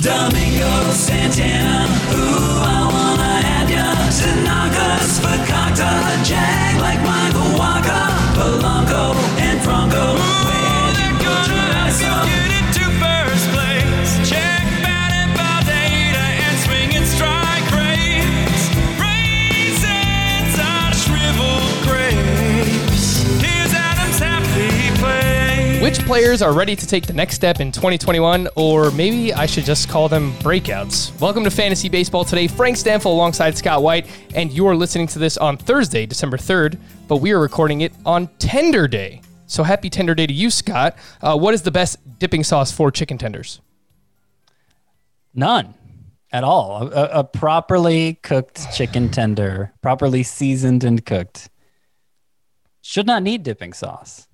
Domingo Santana, ooh, I wanna have ya. Tanaka's Fakakta, Jag like Michael Waka, Polanco Which players are ready to take the next step in 2021, or maybe I should just call them breakouts? Welcome to Fantasy Baseball today. Frank Stanfill alongside Scott White, and you are listening to this on Thursday, December 3rd, but we are recording it on Tender Day. So happy Tender Day to you, Scott. Uh, what is the best dipping sauce for chicken tenders? None at all. A, a properly cooked chicken tender, properly seasoned and cooked, should not need dipping sauce.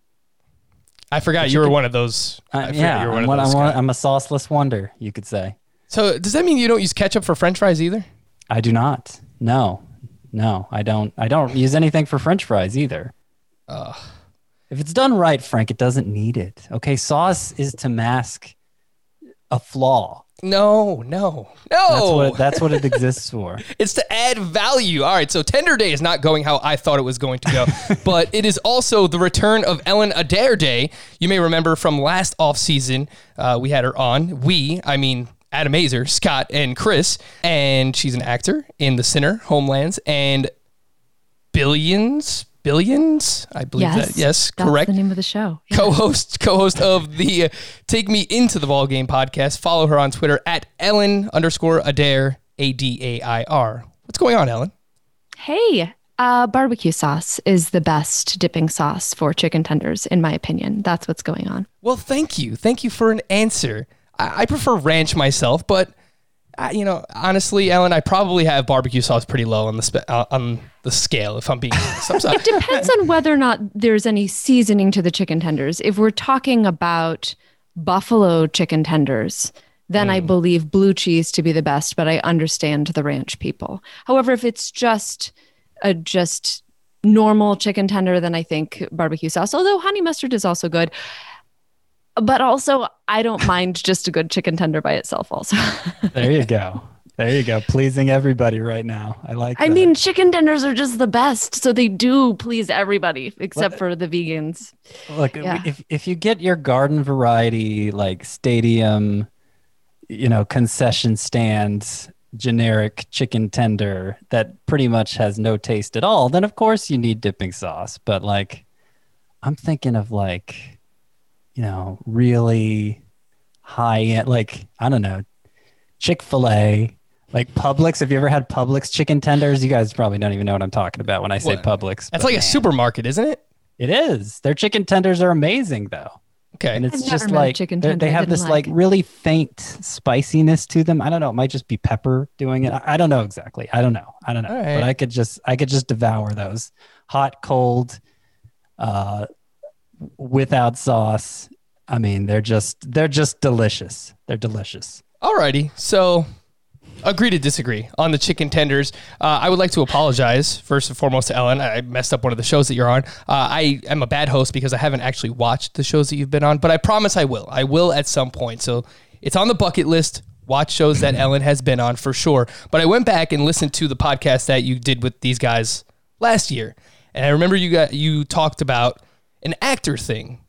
I forgot you were one of those. I Uh, forgot yeah, you were one I'm, of one- those. I'm, one- I'm a sauceless wonder, you could say. So does that mean you don't use ketchup for French fries either? I do not. No, no, I don't. I don't use anything for French fries either. If it's done right, Frank, it doesn't need it. Okay, sauce is to mask a flaw. No, no, no. That's what that's what it exists for. It's to add value. All right, so Tender Day is not going how I thought it was going to go, but it is also the return of Ellen Adair Day. You may remember from last off season, uh, we had her on. We, I mean Adam Aizer, Scott, and Chris, and she's an actor in The Sinner, Homelands, and Billions. Billions, I believe Yes. that. Yes, That's correct the name of the show. co-host co-host of the uh, Take Me Into the Ball Game podcast. Follow her on Twitter at Ellen underscore Adair A D A I R. What's going on, Ellen? Hey, uh, barbecue sauce is the best dipping sauce for chicken tenders, in my opinion. That's what's going on. Well, thank you, thank you for an answer. I, I prefer ranch myself, but uh, you know, honestly, Ellen, I probably have barbecue sauce pretty low on the spe- uh, on the scale. If I'm being honest, It depends on whether or not there's any seasoning to the chicken tenders. If we're talking about buffalo chicken tenders, then I believe blue cheese to be the best, but I understand the ranch people. However, if it's just a just normal chicken tender, then I think barbecue sauce, although honey mustard is also good. But also, I don't mind just a good chicken tender by itself, also. There you go. There you go. Pleasing everybody right now. I like I that. mean, chicken tenders are just the best. So they do please everybody except for the vegans. Look, Yeah. if if you get your garden variety like stadium, you know, concession stand generic chicken tender that pretty much has no taste at all, then of course you need dipping sauce. But like I'm thinking of like, you know, really high end like, I don't know, Chick-fil-A, like Publix. Have you ever had Publix chicken tenders? You guys probably don't even know what I'm talking about when I say What? Publix. That's but like a supermarket, isn't it? It is. Their chicken tenders are amazing though. Okay. And it's I've just never met a like chicken they're- tender they have this like like. really faint spiciness to them. I don't know. It might just be pepper doing it. I, I don't know exactly. I don't know. I don't know. All right. But I could just I could just devour those hot, cold, uh, without sauce. I mean, they're just they're just delicious. They're delicious. Alrighty, so agree to disagree on the chicken tenders. Uh, I would like to apologize first and foremost to Ellen. I messed up one of the shows that you're on. Uh, I am a bad host because I haven't actually watched the shows that you've been on, but I promise I will. I will at some point. So it's on the bucket list. Watch shows that Ellen has been on for sure. But I went back and listened to the podcast that you did with these guys last year, and I remember you got you talked about an actor thing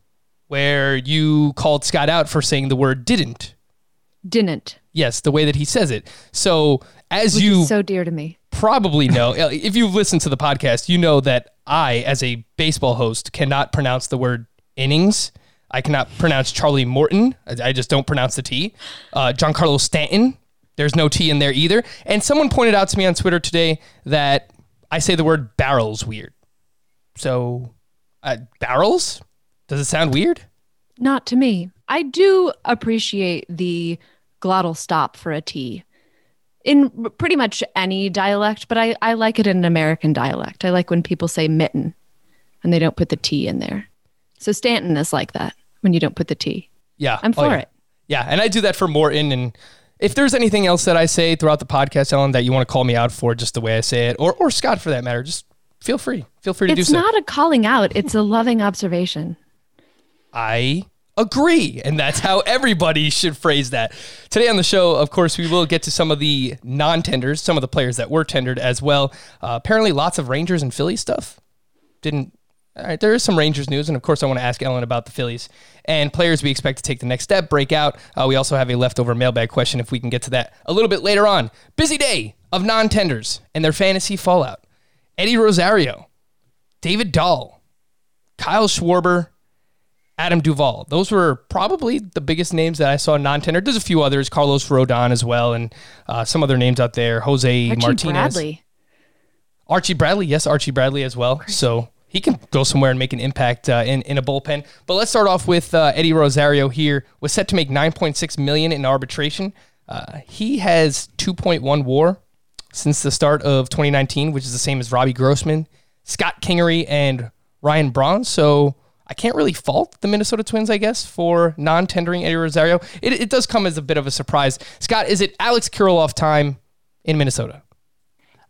where you called Scott out for saying the word didn't. Didn't. Yes, the way that he says it. So, as Which you so dear to me. probably know, if you've listened to the podcast, you know that I, as a baseball host, cannot pronounce the word innings. I cannot pronounce Charlie Morton. I, I just don't pronounce the T. Uh, Giancarlo Stanton. There's no T in there either. And someone pointed out to me on Twitter today that I say the word barrels weird. So, uh, barrels? Does it sound weird? Not to me. I do appreciate the glottal stop for a T in pretty much any dialect, but I, I like it in an American dialect. I like when people say mitten and they don't put the T in there. So Stanton is like that when you don't put the T. Yeah. I'm Oh, for yeah. it. Yeah, and I do that for Morton. And if there's anything else that I say throughout the podcast, Ellen, that you want to call me out for, just the way I say it, or or Scott for that matter, just feel free. Feel free to do so. It's not a calling out, it's a loving observation. I agree. And that's how everybody should phrase that. Today on the show, of course, we will get to some of the non tenders, some of the players that were tendered as well. Uh, apparently, lots of Rangers and Phillies stuff. Didn't. All right, there is some Rangers news, and of course, I want to ask Ellen about the Phillies and players we expect to take the next step, break out. Uh, we also have a leftover mailbag question if we can get to that a little bit later on. Busy day of non tenders and their fantasy fallout. Eddie Rosario, David Dahl, Kyle Schwarber, Adam Duvall. Those were probably the biggest names that I saw non-tender. There's a few others, Carlos Rodon as well, and uh, some other names out there. Jose Martinez. Archie Martinez, Bradley. Archie Bradley, yes, Archie Bradley as well. So he can go somewhere and make an impact uh, in in a bullpen. But let's start off with uh, Eddie Rosario. Here was set to make 9.6 million in arbitration. Uh, he has 2.1 WAR since the start of 2019, which is the same as Robbie Grossman, Scott Kingery, and Ryan Braun. So I can't really fault the Minnesota Twins, I guess, for non-tendering Eddie Rosario. It, it does come as a bit of a surprise. Scott, is it Alex Kirilloff time in Minnesota?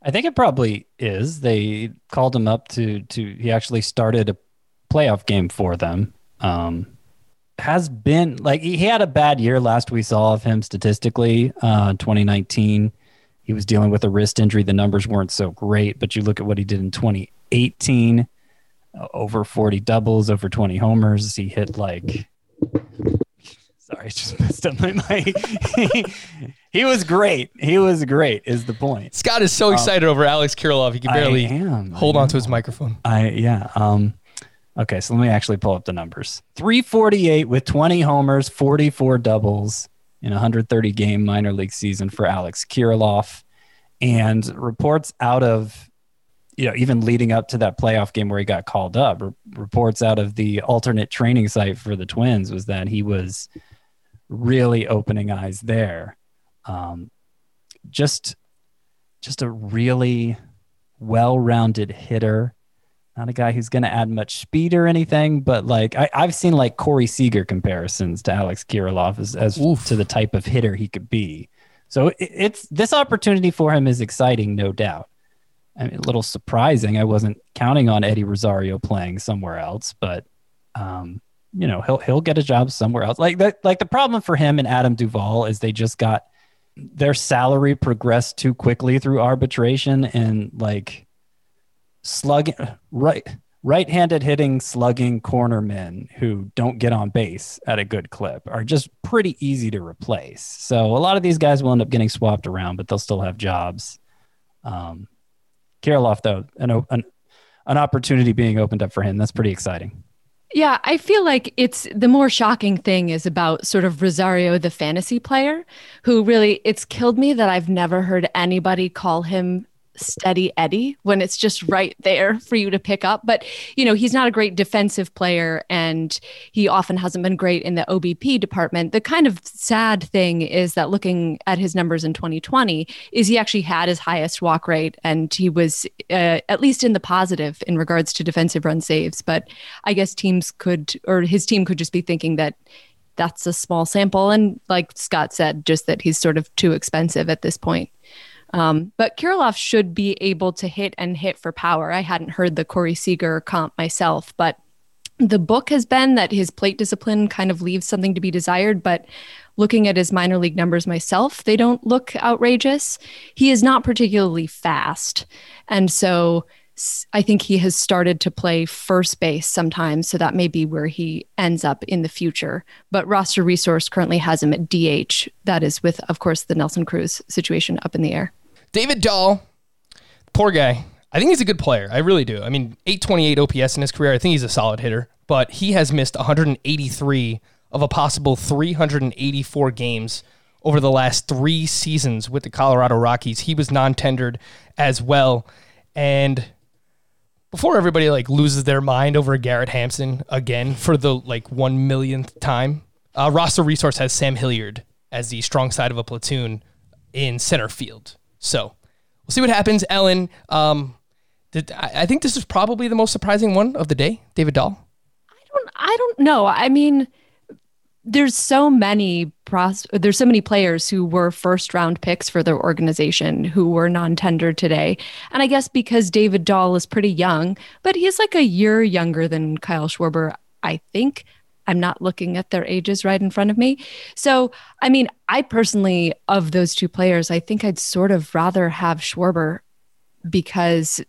I think it probably is. They called him up to to he actually started a playoff game for them. Um has been like he had a bad year last we saw of him statistically, uh 2019. He was dealing with a wrist injury. The numbers weren't so great, but you look at what he did in 2018, uh, over 40 doubles, over 20 homers. He hit like Sorry, I just messed up my mic. he was great. He was great. Is the point? Scott is so excited over Alex Kirilloff, he can barely am. hold on to his microphone. I yeah. Um okay, so let me actually pull up the numbers. 348 with 20 homers, 44 doubles in a 130 game minor league season for Alex Kirilloff. And reports out of you know, even leading up to that playoff game where he got called up, re- reports out of the alternate training site for the Twins was that he was really opening eyes there. Um, just, just a really well-rounded hitter. Not a guy who's going to add much speed or anything, but like I, I've seen like Corey Seager comparisons to Alex Kirilloff as, as Oof. to the type of hitter he could be. So it, it's this opportunity for him is exciting, no doubt. I mean, a little surprising. I wasn't counting on Eddie Rosario playing somewhere else, but um, you know he'll he'll get a job somewhere else. Like the like the problem for him and Adam Duvall is they just got their salary progressed too quickly through arbitration and like slugging right right-handed hitting slugging cornermen who don't get on base at a good clip are just pretty easy to replace. So a lot of these guys will end up getting swapped around, but they'll still have jobs. Um, Kirilloff, though, an, an an opportunity being opened up for him. That's pretty exciting. Yeah, I feel like it's the more shocking thing is about sort of Rosario, the fantasy player, who really, it's killed me that I've never heard anybody call him Steady Eddie when it's just right there for you to pick up. But, you know, he's not a great defensive player and he often hasn't been great in the OBP department. The kind of sad thing is that looking at his numbers in 2020 is he actually had his highest walk rate and he was uh, at least in the positive in regards to defensive run saves. But I guess teams could, or his team could just be thinking that that's a small sample. And like Scott said, just that he's sort of too expensive at this point. Um, but Kirilloff should be able to hit and hit for power. I hadn't heard the Corey Seager comp myself, but the book has been that his plate discipline kind of leaves something to be desired. But looking at his minor league numbers myself, they don't look outrageous. He is not particularly fast. And so I think he has started to play first base sometimes. So that may be where he ends up in the future. But roster resource currently has him at DH. That is with, of course, the Nelson Cruz situation up in the air. David Dahl, poor guy. I think he's a good player. I really do. I mean, 828 OPS in his career. I think he's a solid hitter, but he has missed 183 of a possible 384 games over the last three seasons with the Colorado Rockies. He was non tendered as well. And before everybody like loses their mind over Garrett Hampson again for the like one millionth time, uh, Roster Resource has Sam Hilliard as the strong side of a platoon in center field. So we'll see what happens. Ellen, um, did, I, I think this is probably the most surprising one of the day. David Dahl. I don't know. I mean, there's so many pros- there's so many players who were first round picks for their organization who were non-tender today. And I guess because David Dahl is pretty young, but he's like a year younger than Kyle Schwarber, I think. I'm not looking at their ages right in front of me. So, I mean, I personally, of those two players, I think I'd sort of rather have Schwarber because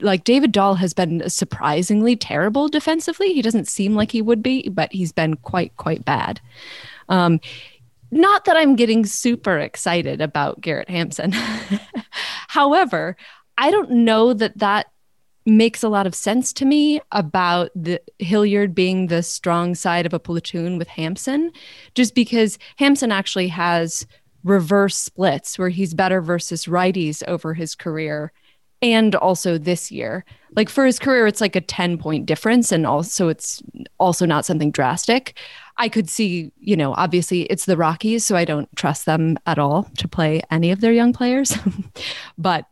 like David Dahl has been surprisingly terrible defensively. He doesn't seem like he would be, but he's been quite quite bad. Um, not that I'm getting super excited about Garrett Hampson. However, I don't know that that makes a lot of sense to me about the Hilliard being the strong side of a platoon with Hampson, just because Hampson actually has reverse splits where he's better versus righties over his career and also this year. Like for his career, it's like a 10 point difference. And also, it's also not something drastic. I could see, you know, obviously it's the Rockies, so I don't trust them at all to play any of their young players. but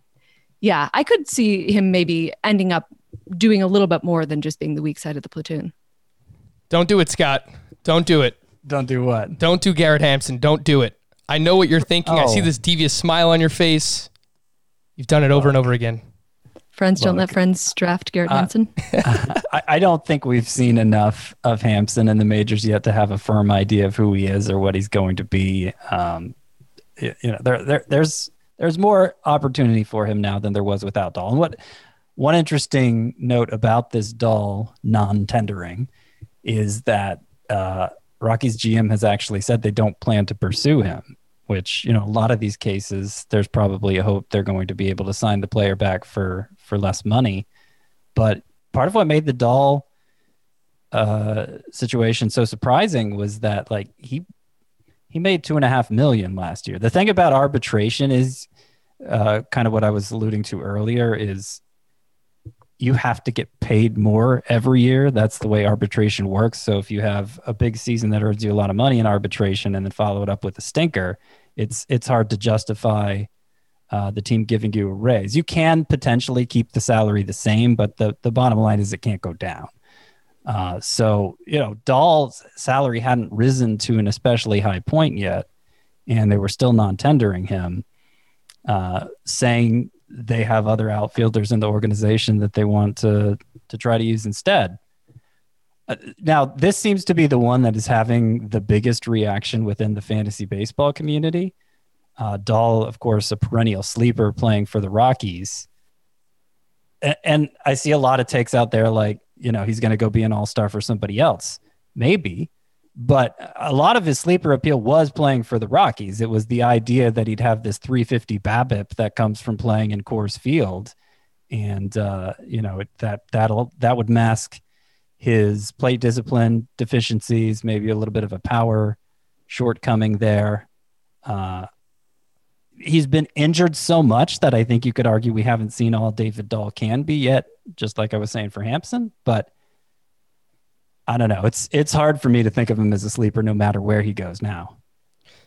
yeah, I could see him maybe ending up doing a little bit more than just being the weak side of the platoon. Don't do it, Scott. Don't do it. Don't do what? Don't do Garrett Hampson. Don't do it. I know what you're thinking. I see Oh. this devious smile on your face. You've done it over and over again. Friends don't let friends draft Garrett Hampson. I, I don't think we've seen enough of Hampson in the majors yet to have a firm idea of who he is or what he's going to be. Um, you know, there, there, there's there's more opportunity for him now than there was without Dahl. And what one interesting note about this Dahl non-tendering is that uh, Rocky's GM has actually said they don't plan to pursue him. Which you know, a lot of these cases, there's probably a hope they're going to be able to sign the player back for for less money. But part of what made the Dahl uh, situation so surprising was that like he he made two and a half million last year. The thing about arbitration is uh, kind of what I was alluding to earlier is you have to get paid more every year. That's the way arbitration works. So if you have a big season that earns you a lot of money in arbitration and then follow it up with a stinker, it's it's hard to justify uh, the team giving you a raise. You can potentially keep the salary the same, but the the bottom line is it can't go down. Uh, so you know, Dahl's salary hadn't risen to an especially high point yet, and they were still non-tendering him, uh, saying they have other outfielders in the organization that they want to to try to use instead. Uh, now, this seems to be the one that is having the biggest reaction within the fantasy baseball community. Uh, Dahl, of course, a perennial sleeper playing for the Rockies. A- And I see a lot of takes out there like, you know, he's going to go be an all star for somebody else. Maybe. But a lot of his sleeper appeal was playing for the Rockies. It was the idea that he'd have this 350 BABIP that comes from playing in Coors Field. And, uh, you know, it, that, that'll, that would mask his plate discipline deficiencies, maybe a little bit of a power shortcoming there. Uh, he's been injured so much that I think you could argue we haven't seen all David Dahl can be yet, just like I was saying for Hampson. But I don't know. It's it's hard for me to think of him as a sleeper no matter where he goes now.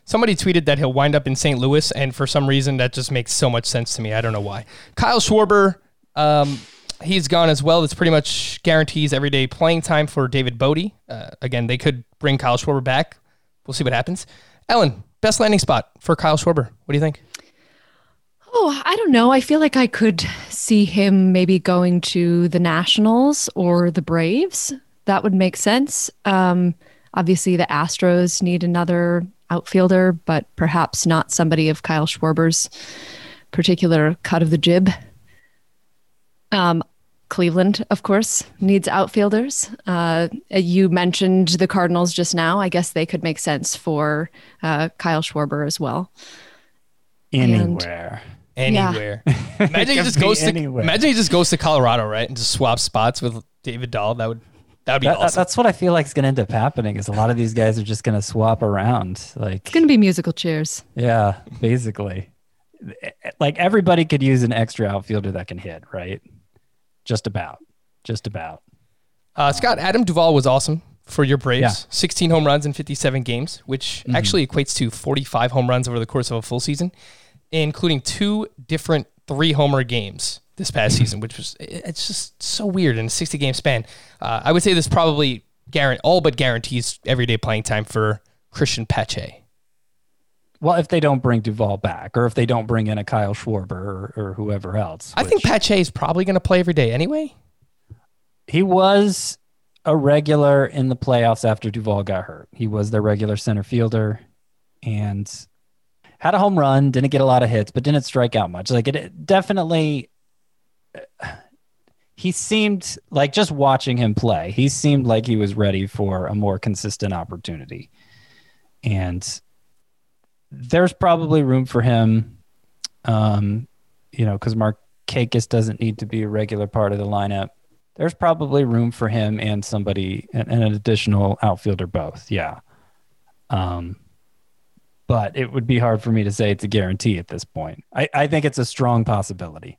Somebody tweeted that he'll wind up in St. Louis, and for some reason, that just makes so much sense to me. I don't know why. Kyle Schwarber, um, he's gone as well. This pretty much guarantees everyday playing time for David Bote. Uh, again, they could bring Kyle Schwarber back. We'll see what happens. Ellen, best landing spot for Kyle Schwarber. What do you think? Oh, I don't know. I feel like I could see him maybe going to the Nationals or the Braves. That would make sense. Um, obviously, the Astros need another outfielder, but perhaps not somebody of Kyle Schwarber's particular cut of the jib. Um, Cleveland, of course, needs outfielders. Uh, you mentioned the Cardinals just now. I guess they could make sense for uh, Kyle Schwarber as well. Anywhere. Anywhere. Imagine he just be goes to anywhere. imagine he just goes to Colorado, right, and just swaps spots with David Dahl. That would that would be That- that- awesome. that's what I feel like is going to end up happening. Is a lot of these guys are just going to swap around. Like, It's going to be musical chairs. yeah, basically. like everybody could use an extra outfielder that can hit, right? Just about, just about. Uh, Scott, Adam Duvall was awesome for your Braves. Yeah. Mm-hmm. 16 home runs in 57 games, which actually equates to 45 home runs over the course of a full season, including two different three homer games this past Mm-hmm. season, which was it's just so weird in a 60 game span. Uh, I would say this probably guarant all but guarantees everyday playing time for Christian Pache. Well, if they don't bring Duvall back, or if they don't bring in a Kyle Schwarber or, or whoever else, I think Pache is probably going to play every day anyway. he was a regular in the playoffs after Duvall got hurt. He was their regular center fielder and had a home run, didn't get a lot of hits, but didn't strike out much. Like it- it definitely he seemed like just watching him play, he seemed like he was ready for a more consistent opportunity. And there's probably room for him um you know, because Mark Kakis doesn't need to be a regular part of the lineup. There's probably room for him and somebody and, and an additional outfielder both yeah. Um but it would be hard for me to say it's a guarantee at this point. I, I think it's a strong possibility.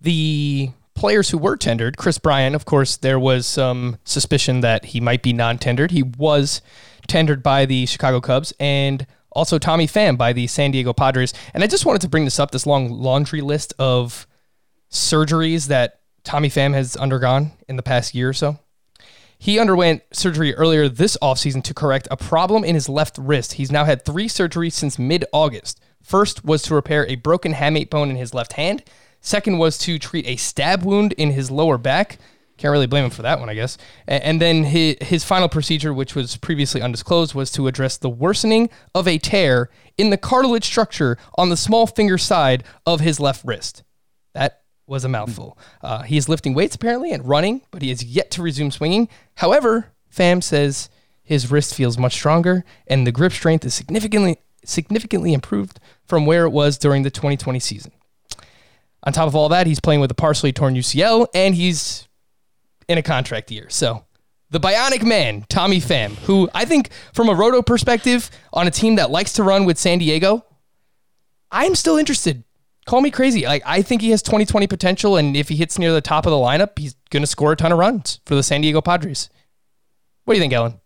The players who were tendered, Kris Bryant, of course, there was some suspicion that he might be non tendered. He was tendered by the Chicago Cubs and also Tommy Pham by the San Diego Padres. And I just wanted to bring this up this long laundry list of surgeries that Tommy Pham has undergone in the past year or so. He underwent surgery earlier this offseason to correct a problem in his left wrist. He's now had three surgeries since mid August. First was to repair a broken hamate bone in his left hand. Second was to treat a stab wound in his lower back. Can't really blame him for that one, I guess. A- And then his, his final procedure, which was previously undisclosed, was to address the worsening of a tear in the cartilage structure on the small finger side of his left wrist. That was a mouthful. Uh, he is lifting weights apparently and running, but he has yet to resume swinging. However, Pham says his wrist feels much stronger and the grip strength is significantly significantly improved from where it was during the 2020 season. On top of all that, he's playing with a partially torn UCL and he's in a contract year. So the bionic man, Tommy Pham, who I think from a roto perspective on a team that likes to run with San Diego, I'm still interested. Call me crazy. Like I think he has 2020 potential, and if he hits near the top of the lineup, he's gonna score a ton of runs for the San Diego Padres. What do you think, Ellen?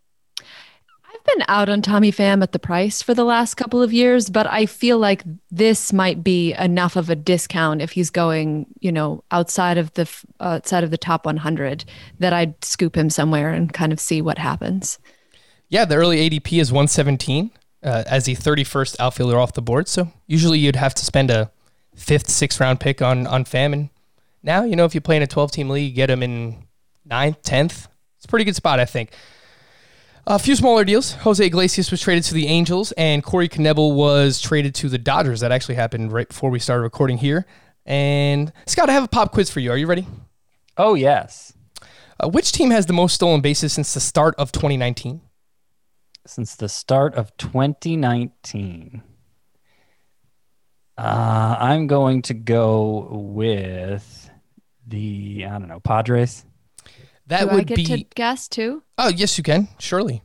Been out on Tommy Pham at the price for the last couple of years, but I feel like this might be enough of a discount if he's going, you know, outside of the outside of the top 100 that I'd scoop him somewhere and kind of see what happens. Yeah, the early ADP is 117 uh, as the 31st outfielder off the board. So usually you'd have to spend a fifth, sixth round pick on on Pham. And now, you know, if you play in a 12 team league, you get him in ninth, 10th. It's a pretty good spot, I think. A few smaller deals. Jose Iglesias was traded to the Angels, and Corey Knebel was traded to the Dodgers. That actually happened right before we started recording here. And Scott, I have a pop quiz for you. Are you ready? oh yes Uh, which team has the most stolen bases since the start of 2019? since the start of 2019 uh, i'm going to go with the i don't know padres That Do I would get be. to guess too? Oh, yes, you can. Surely.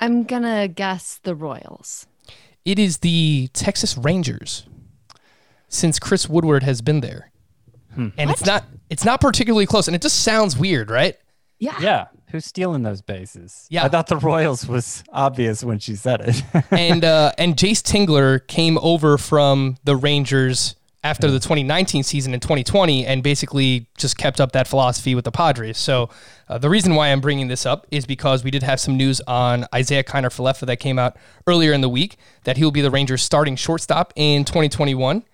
I'm gonna guess the Royals. It is the Texas Rangers since Chris Woodward has been there. And it's not it's not particularly close and it just sounds weird, right? Yeah. yeah who's stealing those bases Yeah. i thought the royals was obvious when she said it and uh and Jayce Tingler came over from the Rangers after the 2019 season in 2020 and basically just kept up that philosophy with the Padres. So uh, the reason why I'm bringing this up is because we did have some news on Isiah Kiner-Falefa that came out earlier in the week that he will be the Rangers starting shortstop in 2021.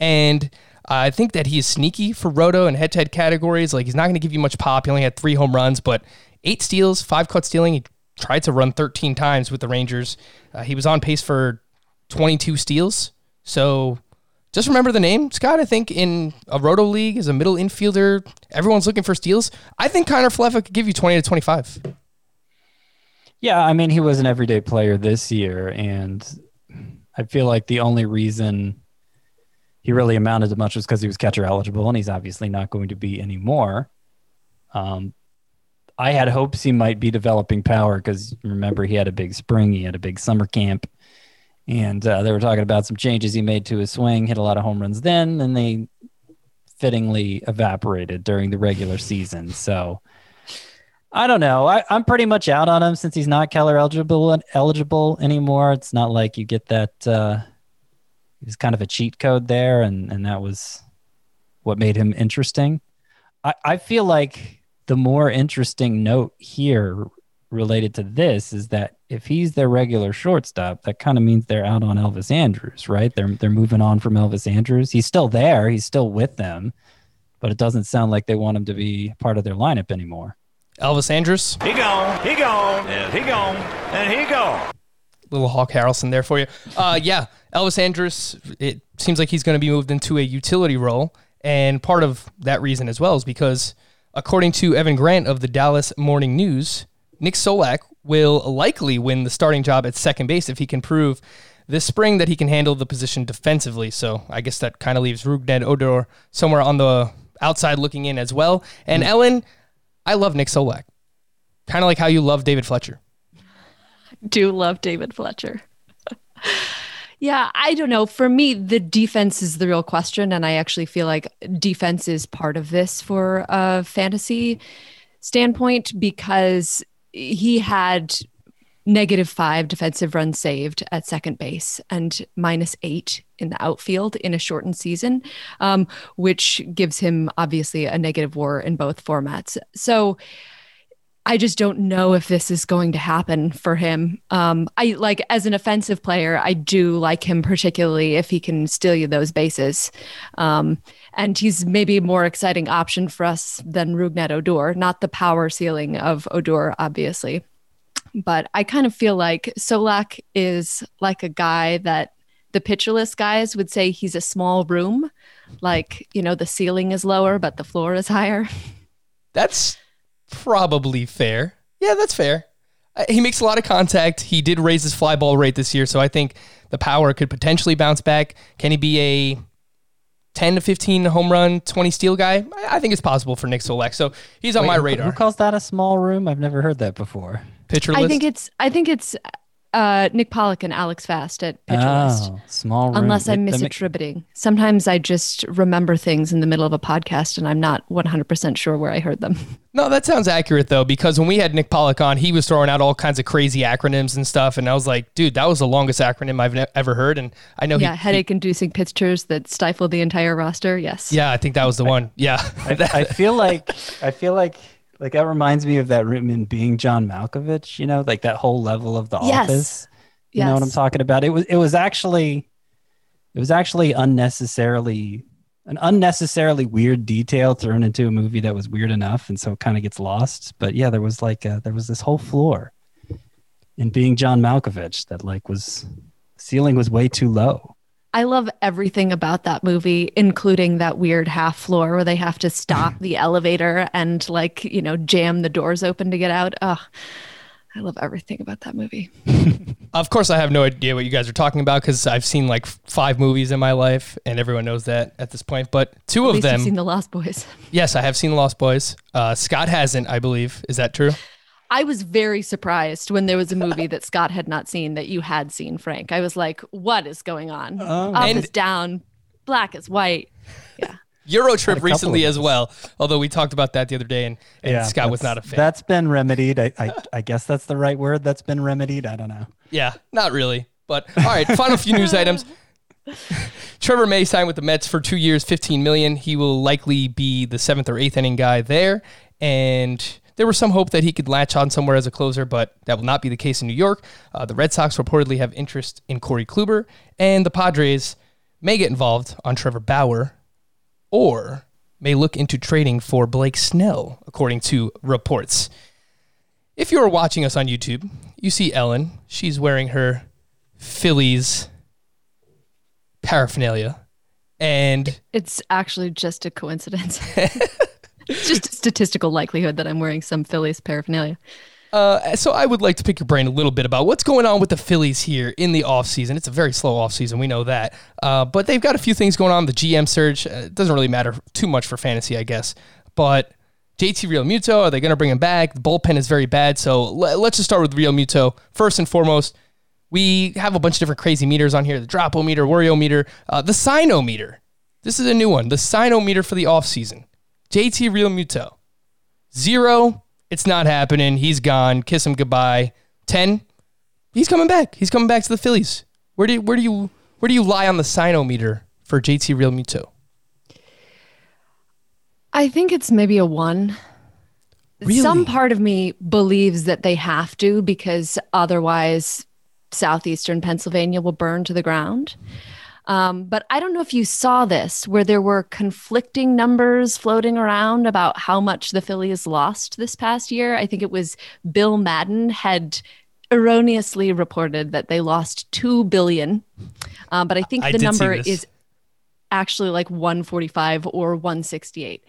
And I think that he is sneaky for roto and head-to-head categories. Like he's not going to give you much pop. He only had three home runs, but eight steals, five caught stealing. He tried to run 13 times with the Rangers. Uh, he was on pace for 22 steals. So just remember the name, Scott. I think in a roto league as a middle infielder, everyone's looking for steals. I think Kiner-Falefa could give you 20 to 25. Yeah, I mean, he was an everyday player this year, and I feel like the only reason he really amounted to much was because he was catcher eligible, and he's obviously not going to be anymore. Um, I had hopes he might be developing power because remember he had a big spring, he had a big summer camp, And uh, they were talking about some changes he made to his swing, hit a lot of home runs then, and they fittingly evaporated during the regular season. So I don't know. I, I'm pretty much out on him since he's not Keller eligible eligible anymore. It's not like you get that. Uh, it was kind of a cheat code there, and and that was what made him interesting. I, I feel like the more interesting note here related to this is that if he's their regular shortstop, that kind of means they're out on Elvis Andrus, right? They're they're moving on from Elvis Andrus. He's still there, he's still with them, but it doesn't sound like they want him to be part of their lineup anymore. Elvis Andrus. He gone, he gone, and he gone, and he gone. little Hawk Harrelson there for you. Uh, yeah, Elvis Andrus. It seems like he's going to be moved into a utility role, and part of that reason as well is because, according to Evan Grant of the Dallas Morning News, Nick Solak will likely win the starting job at second base if he can prove this spring that he can handle the position defensively. So I guess that kind of leaves Rougned Odor somewhere on the outside looking in as well. And mm. Ellen, I love Nick Solak, kind of like how you love David Fletcher. do love David Fletcher. yeah, I don't know. For me, the defense is the real question. And I actually feel like defense is part of this for a fantasy standpoint because he had negative five defensive runs saved at second base and minus eight in the outfield in a shortened season, um, which gives him obviously a negative war in both formats. So, I just don't know if this is going to happen for him. Um, I like as an offensive player, I do like him particularly if he can steal you those bases. Um, and he's maybe a more exciting option for us than Rougned Odor, not the power ceiling of Odor, obviously. But I kind of feel like Solak is like a guy that the Pitcher List guys would say he's a small room. Like, you know, the ceiling is lower, but the floor is higher. That's probably fair. Yeah, that's fair. Uh, he makes a lot of contact. He did raise his fly ball rate this year, so I think the power could potentially bounce back. Can he be a 10 to 15 home run, 20 steal guy? I, I think it's possible for Nick Solak. So he's on Wait, my radar. Who calls that a small room? I've never heard that before. Pitcher list? I think it's I think it's uh, Nick Pollack and Alex Fast at Pitcher List. Oh, small room. Unless I'm That- that misattributing. Sometimes I just remember things in the middle of a podcast and I'm not 100% sure where I heard them. no, that sounds accurate though, because when we had Nick Pollack on, he was throwing out all kinds of crazy acronyms and stuff, and I was like, dude, that was the longest acronym I've ne- ever heard, and I know yeah, he, he- headache inducing pitchers that stifle the entire roster. Yes. yeah, I think that was the one. Yeah, I feel like I feel like like that reminds me of that room in being John Malkovich, you know, like that whole level of the Yes. office. You know what I'm talking about? It was it was actually it was actually unnecessarily an unnecessarily weird detail thrown into a movie that was weird enough and so it kind of gets lost. But yeah, there was like uh there was this whole floor in being John Malkovich that like was ceiling was way too low. I love everything about that movie, including that weird half floor where they have to stop the elevator and like, you know, jam the doors open to get out. Ugh. I love everything about that movie. Of course, I have no idea what you guys are talking about because I've seen like five movies in my life, and everyone knows that at this point. But two At of them, you've seen The Lost Boys. yes, I have seen The Lost Boys. Uh, Scott hasn't, I believe. Is that true? I was very surprised when there was a movie that Scott had not seen that you had seen, Frank. I was like, what is going on? Oh. Up And- is down, black is white. Yeah. Euro trip recently as well. Although we talked about that the other day, and, and Scott was not a fan. That's been remedied. I, I I guess that's the right word. That's been remedied. I don't know. Yeah, not really. But all right, final few news items. Trevor May signed with the Mets for two years, fifteen million. He will likely be the seventh or eighth inning guy there, and there was some hope that he could latch on somewhere as a closer, but that will not be the case in New York. Uh, the Red Sox reportedly have interest in Corey Kluber, and the Padres may get involved on Trevor Bauer, or may look into trading for Blake Snell, according to reports. If you are watching us on YouTube, you see Ellen. She's wearing her Phillies paraphernalia. And It's actually just a coincidence. it's just a statistical likelihood that I'm wearing some Phillies paraphernalia. uh, so I would like to pick your brain a little bit about what's going on with the Phillies here in the offseason. It's a very slow offseason, we know that. Uh, but they've got a few things going on. The GM surge uh, doesn't really matter too much for fantasy, I guess. But JT Realmuto, are they going to bring him back? The bullpen is very bad. So le- let's just start with Realmuto. First and foremost, We have a bunch of different crazy meters on here the Dropo meter, Wario meter, uh, the Sino meter. This is a new one, the Sino meter for the offseason. JT Realmuto. Zero, it's not happening. He's gone. Kiss him goodbye. 10, he's coming back. He's coming back to the Phillies. Where do you, where do you where do you lie on the Sino meter for JT Realmuto? I think it's maybe a one. Really? Some part of me believes that they have to because otherwise southeastern Pennsylvania will burn to the ground. Um, but I don't know if you saw this, where there were conflicting numbers floating around about how much the Phillies lost this past year. I think it was Bill Madden had erroneously reported that they lost two billion, um, but I think I the number is actually like 145 or 168.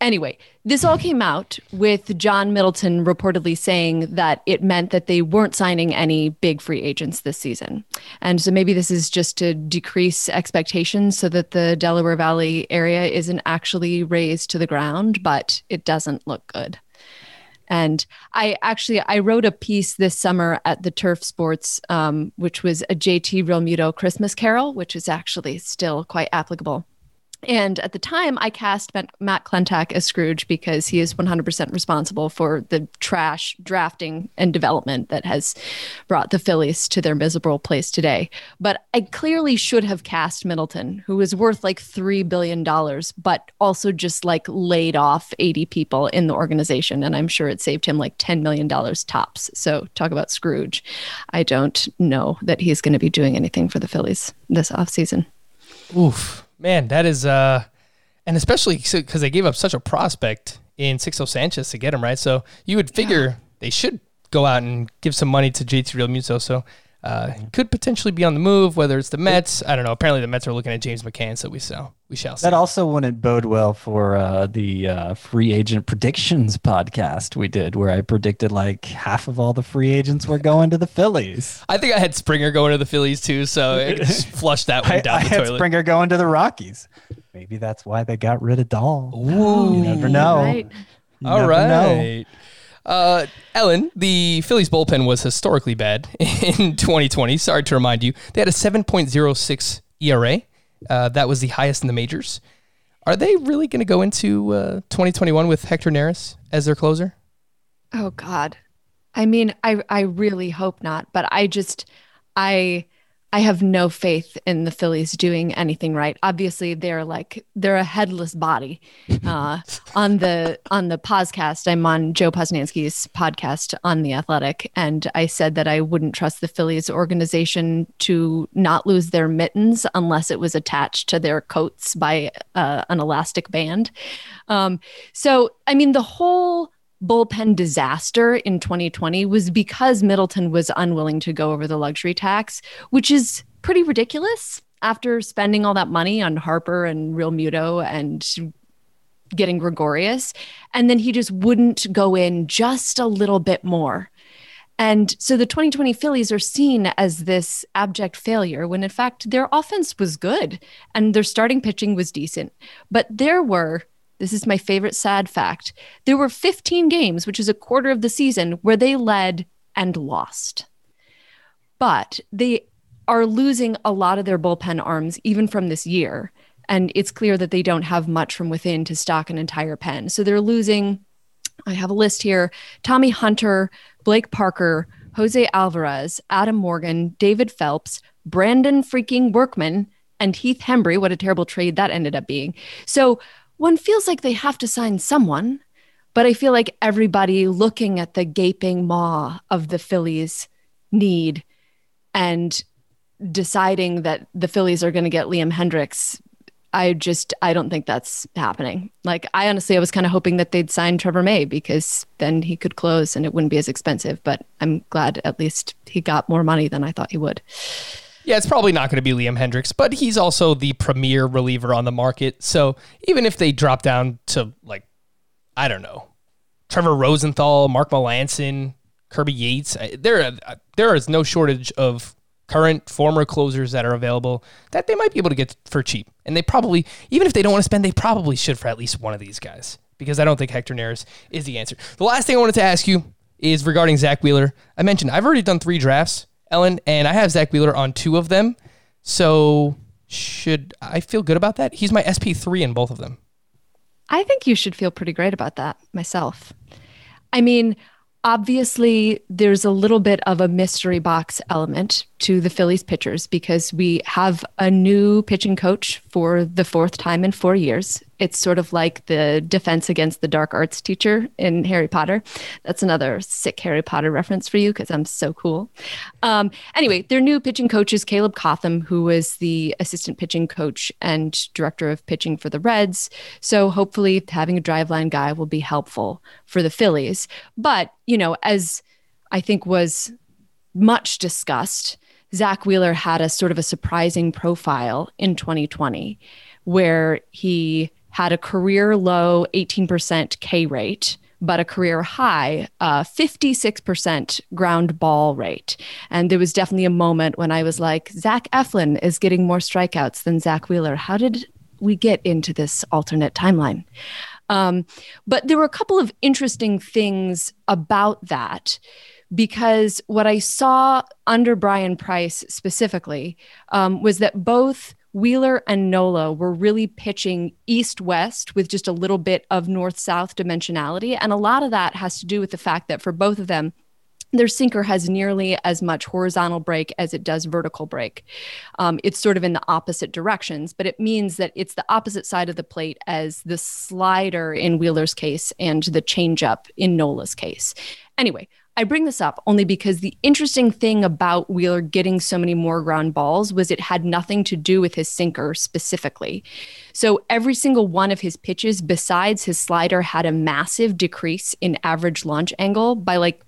Anyway, this all came out with John Middleton reportedly saying that it meant that they weren't signing any big free agents this season. And so maybe this is just to decrease expectations so that the Delaware Valley area isn't actually razed to the ground, but it doesn't look good. And I actually I wrote a piece this summer at the Turf Sports, um, which was a JT Realmuto Christmas Carol, which is actually still quite applicable. And at the time, I cast Matt, Klentak as Scrooge because he is 100% responsible for the trash drafting and development that has brought the Phillies to their miserable place today. But I clearly should have cast Middleton, who is worth like $3 billion, but also just like laid off 80 people in the organization. And I'm sure it saved him like $10 million tops. So talk about Scrooge. I don't know that he's going to be doing anything for the Phillies this offseason. Oof, man, that is uh, and especially because they gave up such a prospect in Sixto Sanchez to get him right. So you would figure they should go out and give some money to JT Realmuto. So uh, could potentially be on the move. Whether it's the Mets, I don't know. Apparently the Mets are looking at James McCann, so we shall we shall see. That also wouldn't bode well for uh, the uh, free agent predictions podcast we did, where I predicted like half of all the free agents were going to the Phillies. I think I had Springer going to the Phillies too, so it just flushed that one I, down I the had toilet. Springer going to the Rockies. Maybe that's why they got rid of Dahl. Ooh. You never know. Right. You All never right. know. Uh, Ellen, the Phillies bullpen was historically bad in 2020. Sorry to remind you. They had a 7.06 ERA. Uh, that was the highest in the majors. Are they really going to go into uh, 2021 with Hector Neris as their closer? Oh God. I mean, I I really hope not, but I just I I have no faith in the Phillies doing anything right. Obviously, they're like they're a headless body. Uh, on the on the podcast, I'm on Joe Posnanski's podcast on the Athletic, and I said that I wouldn't trust the Phillies organization to not lose their mittens unless it was attached to their coats by uh, an elastic band. Um, so, I mean, the whole bullpen disaster in 2020 was because Middleton was unwilling to go over the luxury tax, which is pretty ridiculous after spending all that money on Harper and Realmuto and getting Gregorius. And then he just wouldn't go in just a little bit more. And so the 2020 Phillies are seen as this abject failure when in fact their offense was good and their starting pitching was decent. But there were, this is my favorite sad fact, there were 15 games, which is a quarter of the season, where they led and lost. But they are losing a lot of their bullpen arms even from this year. And it's clear that they don't have much from within to stock an entire pen. So they're losing I have a list here Tommy Hunter, Blake Parker, Jose Alvarez, Adam Morgan, David Phelps, Brandon freaking Workman, and Heath Hembree. What a terrible trade that ended up being. So one feels like they have to sign someone, but I feel like everybody looking at the gaping maw of the Phillies need and deciding that the Phillies are going to get Liam Hendriks I just I don't think that's happening. Like I honestly I was kind of hoping that they'd sign Trevor May because then he could close and it wouldn't be as expensive, but I'm glad at least he got more money than I thought he would. Yeah, it's probably not going to be Liam Hendriks, but he's also the premier reliever on the market. So even if they drop down to like, I don't know, Trevor Rosenthal, Mark Melancon, Kirby Yates, there there is no shortage of current former closers that are available that they might be able to get for cheap. And they probably, even if they don't want to spend, they probably should for at least one of these guys because I don't think Hector Neris is the answer. The last thing I wanted to ask you is regarding Zack Wheeler. I mentioned I've already done three drafts Ellen, and I have Zack Wheeler on two of them. So should I feel good about that? He's my SP3 in both of them. I think you should feel pretty great about that myself. I mean, obviously, there's a little bit of a mystery box element to the Phillies pitchers because we have a new pitching coach for the fourth time in four years. It's sort of like the defense against the dark arts teacher in Harry Potter. That's another sick Harry Potter reference for you because I'm so cool. Um, anyway, their new pitching coach is Caleb Cotham, who was the assistant pitching coach and director of pitching for the Reds. So hopefully, having a driveline guy will be helpful for the Phillies. But, you know, as I think was much discussed, Zack Wheeler had a sort of a surprising profile in 2020 where he had a career low 18% K rate, but a career high uh, 56% ground ball rate. And there was definitely a moment when I was like, Zach Eflin is getting more strikeouts than Zack Wheeler. How did we get into this alternate timeline? Um, but there were a couple of interesting things about that because what I saw under Bryan Price specifically um, was that both Wheeler and Nola were really pitching east west with just a little bit of north south dimensionality. And a lot of that has to do with the fact that for both of them, their sinker has nearly as much horizontal break as it does vertical break. Um, it's sort of in the opposite directions, but it means that it's the opposite side of the plate as the slider in Wheeler's case and the changeup in Nola's case. Anyway, I bring this up only because the interesting thing about Wheeler getting so many more ground balls was it had nothing to do with his sinker specifically. So every single one of his pitches, besides his slider, had a massive decrease in average launch angle by like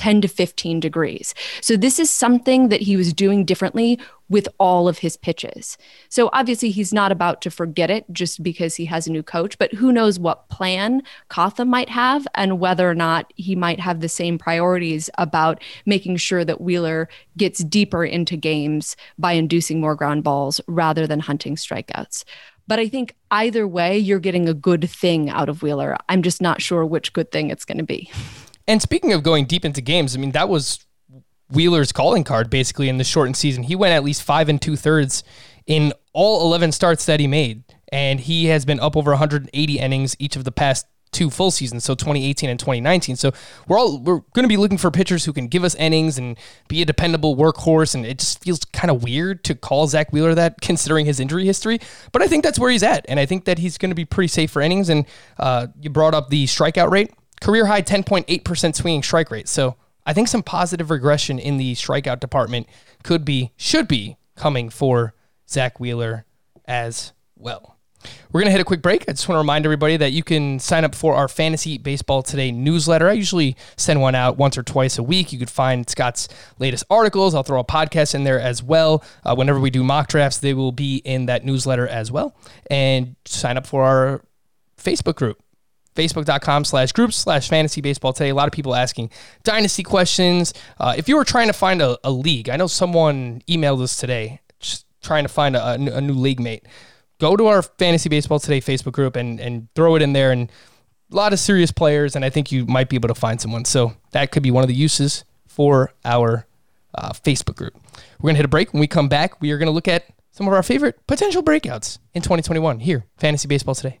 10 to 15 degrees. So this is something that he was doing differently with all of his pitches. So obviously he's not about to forget it just because he has a new coach, but who knows what plan Cotham might have and whether or not he might have the same priorities about making sure that Wheeler gets deeper into games by inducing more ground balls rather than hunting strikeouts. But I think either way, you're getting a good thing out of Wheeler. I'm just not sure which good thing it's going to be. And speaking of going deep into games, I mean, that was Wheeler's calling card basically in the shortened season. He went at least five and two thirds in all 11 starts that he made. And he has been up over 180 innings each of the past two full seasons, so 2018 and 2019. So we're all we're going to be looking for pitchers who can give us innings and be a dependable workhorse. And it just feels kind of weird to call Zack Wheeler that, considering his injury history. But I think that's where he's at, and I think that he's going to be pretty safe for innings. And uh, you brought up the strikeout rate, career high 10.8% swinging strike rate. So I think some positive regression in the strikeout department could be, should be coming for Zack Wheeler as well. We're going to hit a quick break. I just want to remind everybody that you can sign up for our Fantasy Baseball Today newsletter. I usually send one out once or twice a week. You could find Scott's latest articles. I'll throw a podcast in there as well. Uh, whenever we do mock drafts, they will be in that newsletter as well. And sign up for our Facebook group facebook.com slash groups slash fantasy baseball today. A lot of people asking dynasty questions. Uh, if you were trying to find a, a, league, I know someone emailed us today just trying to find a, a, new, league mate. Go to our fantasy baseball today Facebook group and, and throw it in there. And a lot of serious players, and I think you might be able to find someone. So that could be one of the uses for our uh, Facebook group. We're going to hit a break. When we come back, we are going to look at some of our favorite potential breakouts in 2021 here, Fantasy Baseball Today.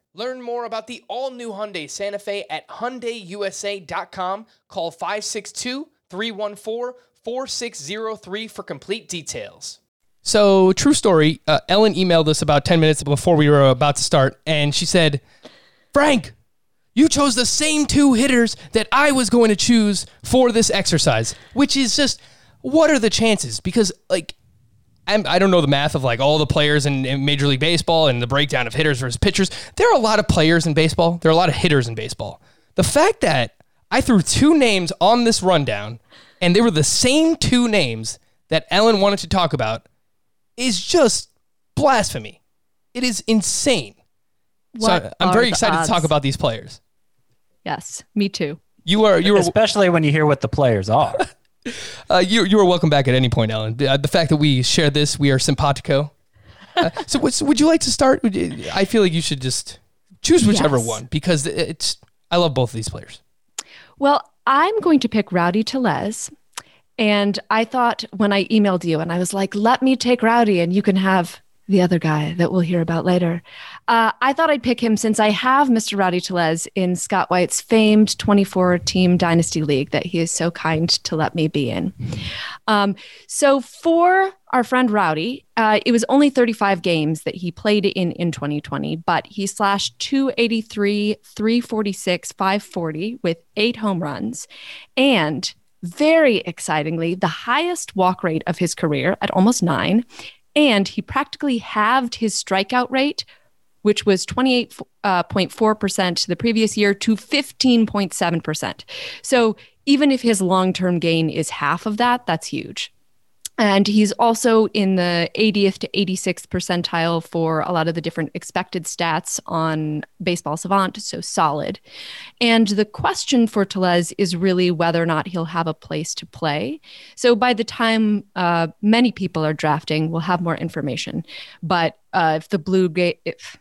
Learn more about the all-new Hyundai Santa Fe at HyundaiUSA.com. Call 562-314-4603 for complete details. So, true story. Uh, Ellen emailed us about 10 minutes before we were about to start, and she said, Frank, you chose the same two hitters that I was going to choose for this exercise, which is just, what are the chances? Because, like, I'm, I don't know the math of like all the players in, in Major League Baseball and the breakdown of hitters versus pitchers. There are a lot of players in baseball. There are a lot of hitters in baseball. The fact that I threw two names on this rundown and they were the same two names that Ellen wanted to talk about is just blasphemy. It is insane. What so I'm very the excited to talk about these players. Yes, me too. You are you are Especially when you hear what the players are. uh, you you are welcome back at any point, Ellen. Uh, the fact that we share this, we are simpatico. Uh, so, would- so would you like to start? You- I feel like you should just choose whichever Yes. one because it's. I love both of these players. Well, I'm going to pick Rowdy Tellez. And I thought when I emailed you and I was like, let me take Rowdy and you can have the other guy that we'll hear about later. Uh, I thought I'd pick him since I have Mr. Rowdy Tellez in Scott White's famed 24 team Dynasty League that he is so kind to let me be in. Um, so for our friend Rowdy, uh, it was only 35 games that he played in in 2020, but he slashed 283, 346, 540 with eight home runs. And very excitingly, the highest walk rate of his career at almost nine. And he practically halved his strikeout rate, which was 28.4% uh, the previous year, to 15.7%. So even if his long term gain is half of that, that's huge. And he's also in the 80th to 86th percentile for a lot of the different expected stats on Baseball Savant, so solid. And the question for Tellez is really whether or not he'll have a place to play. So by the time uh, many people are drafting, we'll have more information. But uh, if the Blue Ga- if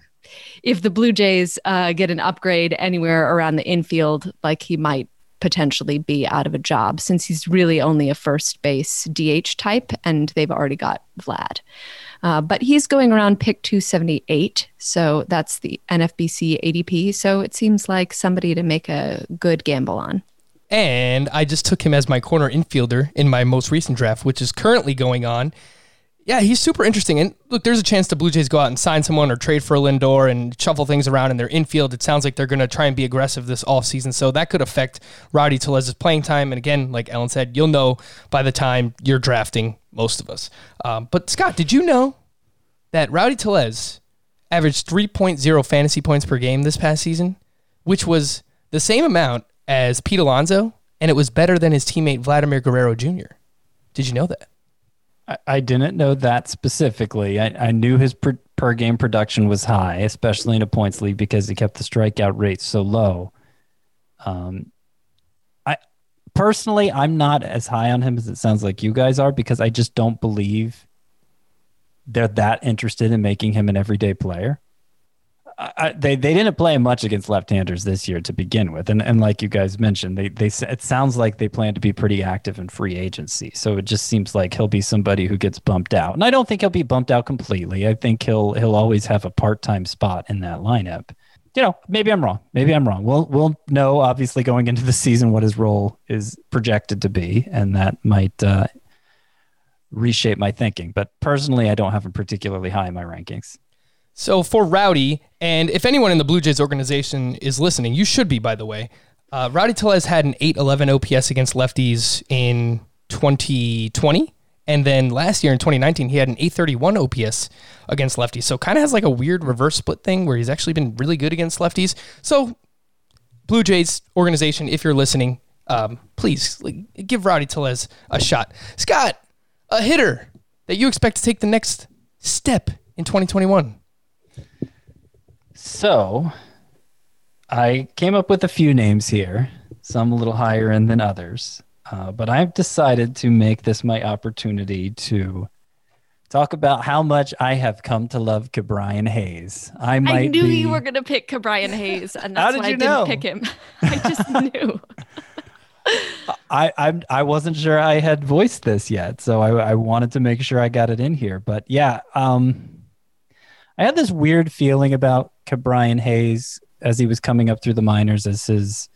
if the Blue Jays uh, get an upgrade anywhere around the infield, like he might potentially be out of a job since he's really only a first base DH type and they've already got Vlad. Uh, but he's going around pick 278. So that's the NFBC ADP. So it seems like somebody to make a good gamble on. And I just took him as my corner infielder in my most recent draft, which is currently going on. Yeah, he's super interesting. And look, there's a chance the Blue Jays go out and sign someone or trade for Lindor and shuffle things around in their infield. It sounds like they're going to try and be aggressive this offseason. So that could affect Rowdy Tellez's playing time. And again, like Ellen said, you'll know by the time you're drafting most of us. Um, but Scott, did you know that Rowdy Tellez averaged 3.0 fantasy points per game this past season, which was the same amount as Pete Alonso, and it was better than his teammate Vladimir Guerrero Jr. Did you know that? I, I didn't know that specifically. I, I knew his per, per game production was high, especially in a points league because he kept the strikeout rate so low. Um, I personally, I'm not as high on him as it sounds like you guys are because I just don't believe they're that interested in making him an everyday player. I, they they didn't play much against left-handers this year to begin with, and and like you guys mentioned, they they it sounds like they plan to be pretty active in free agency. So it just seems like he'll be somebody who gets bumped out, and I don't think he'll be bumped out completely. I think he'll he'll always have a part-time spot in that lineup. You know, maybe I'm wrong. Maybe I'm wrong. We'll we'll know obviously going into the season what his role is projected to be, and that might uh, reshape my thinking. But personally, I don't have him particularly high in my rankings. So for Rowdy, and if anyone in the Blue Jays organization is listening, you should be, by the way. Uh, Rowdy Tellez had an 811 OPS against lefties in 2020. And then last year in 2019, he had an 831 OPS against lefties. So kind of has like a weird reverse split thing where he's actually been really good against lefties. So Blue Jays organization, if you're listening, um, please like, give Rowdy Tellez a shot. Scott, a hitter that you expect to take the next step in 2021. So I came up with a few names here, some a little higher end than others. Uh, but I've decided to make this my opportunity to talk about how much I have come to love Ke'Bryan Hayes. I might I knew be, you were going to pick Ke'Bryan Hayes, and that's why I you didn't pick him. I just knew. I, I'm I wasn't sure I had voiced this yet, so I, I wanted to make sure I got it in here. But yeah, um, I had this weird feeling about Ke'Bryan Hayes as he was coming up through the minors as his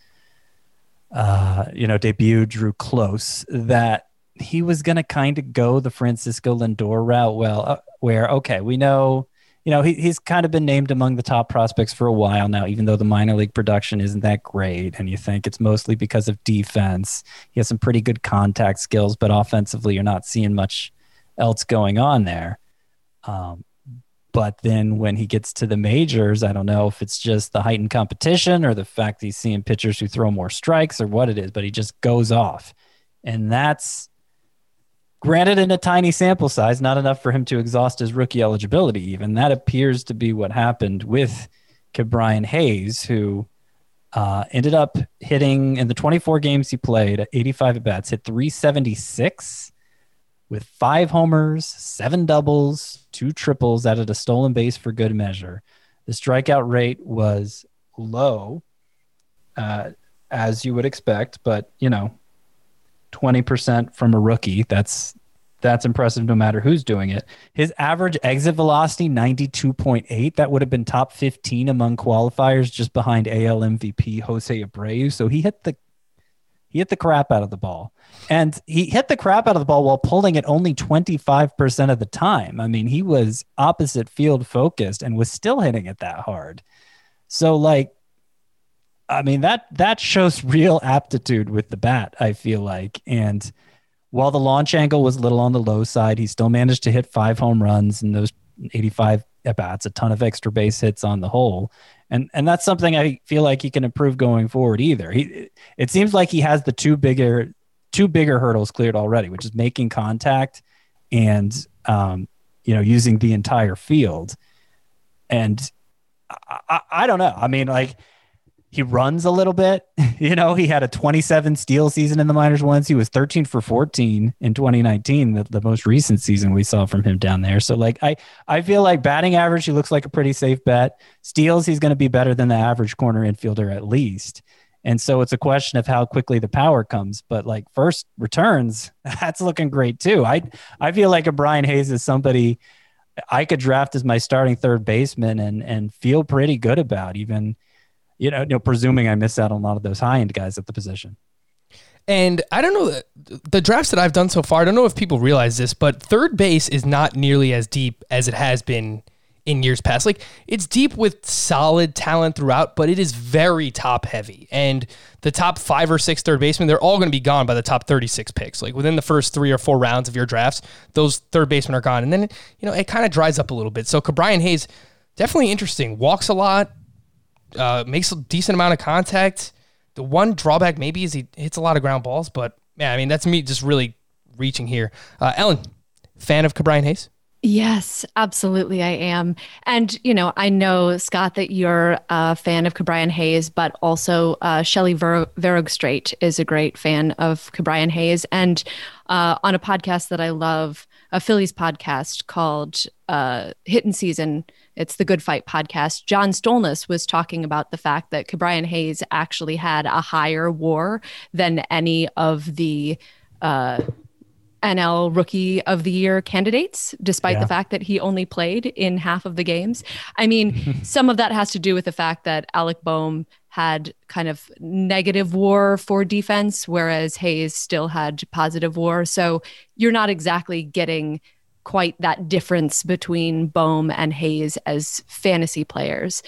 uh, you know debut drew close that he was going to kind of go the Francisco Lindor route. Well, uh, where okay, we know you know he, he's kind of been named among the top prospects for a while now, even though the minor league production isn't that great, and you think it's mostly because of defense. He has some pretty good contact skills, but offensively, you're not seeing much else going on there. Um, but then when he gets to the majors, I don't know if it's just the heightened competition or the fact he's seeing pitchers who throw more strikes or what it is, but he just goes off. And that's granted in a tiny sample size, not enough for him to exhaust his rookie eligibility, even. That appears to be what happened with Ke'Bryan Hayes, who uh, ended up hitting in the 24 games he played, 85 at bats, hit 376 with five homers, seven doubles, two triples, added a stolen base for good measure. The strikeout rate was low, uh, as you would expect, but you know, 20% from a rookie. That's that's impressive no matter who's doing it. His average exit velocity 92.8. That would have been top 15 among qualifiers just behind AL MVP Jose Abreu. So he hit the he hit the crap out of the ball. And he hit the crap out of the ball while pulling it only 25% of the time. I mean, he was opposite field focused and was still hitting it that hard. So like I mean that that shows real aptitude with the bat, I feel like. And while the launch angle was a little on the low side, he still managed to hit five home runs and those 85 at bats, a ton of extra base hits on the whole. And and that's something I feel like he can improve going forward either. He it seems like he has the two bigger two bigger hurdles cleared already, which is making contact and um, you know, using the entire field. And I, I, I don't know. I mean, like he runs a little bit. You know, he had a 27 steal season in the minors once. He was 13 for 14 in 2019, the, the most recent season we saw from him down there. So, like, I I feel like batting average, he looks like a pretty safe bet. Steals, he's going to be better than the average corner infielder at least. And so it's a question of how quickly the power comes. But like first returns, that's looking great too. I I feel like Ke'Bryan Hayes is somebody I could draft as my starting third baseman and and feel pretty good about even you know, you know, presuming I miss out on a lot of those high end guys at the position. And I don't know the drafts that I've done so far. I don't know if people realize this, but third base is not nearly as deep as it has been in years past. Like it's deep with solid talent throughout, but it is very top heavy. And the top five or six third basemen, they're all going to be gone by the top 36 picks. Like within the first three or four rounds of your drafts, those third basemen are gone. And then, you know, it kind of dries up a little bit. So Ke'Bryan Hayes, definitely interesting. Walks a lot, uh, makes a decent amount of contact. The one drawback maybe is he hits a lot of ground balls, but yeah, I mean, that's me just really reaching here. Uh, Ellen, fan of Ke'Bryan Hayes? Yes, absolutely, I am. And, you know, I know, Scott, that you're a fan of Ke'Bryan Hayes, but also uh, Shelly Ver- Verougstraete is a great fan of Ke'Bryan Hayes. And uh, on a podcast that I love, a Phillies podcast called uh, Hittin' Season, it's the Good Phight podcast. John Stolnis was talking about the fact that Ke'Bryan Hayes actually had a higher war than any of the uh, NL Rookie of the Year candidates, despite Yeah. the fact that he only played in half of the games. I mean, some of that has to do with the fact that Alec Bohm had kind of negative war for defense, whereas Hayes still had positive war. So you're not exactly getting quite that difference between Bohm and Hayes as fantasy players.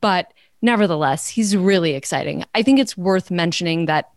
But nevertheless, he's really exciting. I think it's worth mentioning that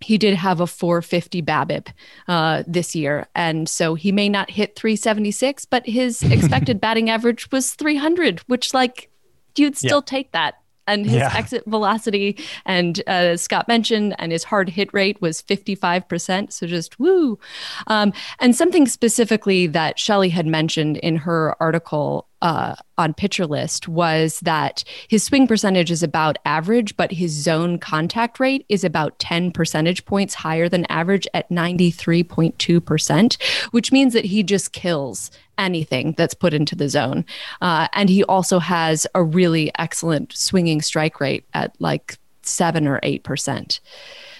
he did have a 450 BABIP uh, this year, and so he may not hit 376, but his expected batting average was 300, which like you'd still take that and his Yeah. exit velocity and uh, Scott mentioned, and his hard hit rate was 55%. So just woo. Um, and something specifically that Shelley had mentioned in her article uh, on Pitcher List was that his swing percentage is about average, but his zone contact rate is about 10 percentage points higher than average at 93.2%, which means that he just kills anything that's put into the zone. Uh, and he also has a really excellent swinging strike rate at like seven or 8%.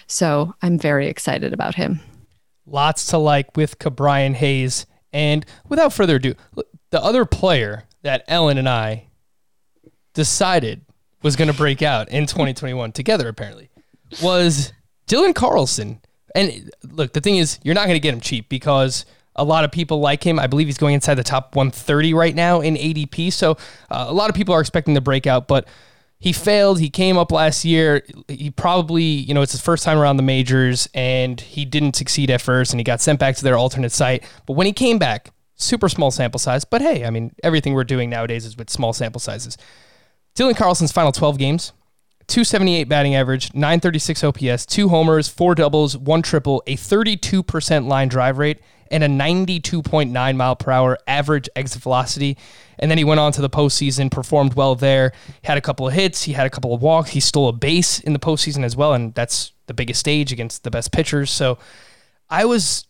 So I'm very excited about him. Lots to like with Ke'Bryan Hayes. And without further ado, the other player that Ellen and I decided was going to break out in 2021 together, apparently, was Dylan Carlson. And look, the thing is, you're not going to get him cheap because a lot of people like him. I believe he's going inside the top 130 right now in ADP. So uh, a lot of people are expecting the breakout, but he failed. He came up last year. He probably, you know, it's his first time around the majors and he didn't succeed at first and he got sent back to their alternate site. But when he came back, super small sample size. But hey, I mean, everything we're doing nowadays is with small sample sizes. Dylan Carlson's final 12 games 278 batting average, 936 OPS, two homers, four doubles, one triple, a 32% line drive rate, and a 92.9 mile per hour average exit velocity. And then he went on to the postseason, performed well there, had a couple of hits, he had a couple of walks, he stole a base in the postseason as well, and that's the biggest stage against the best pitchers. So I was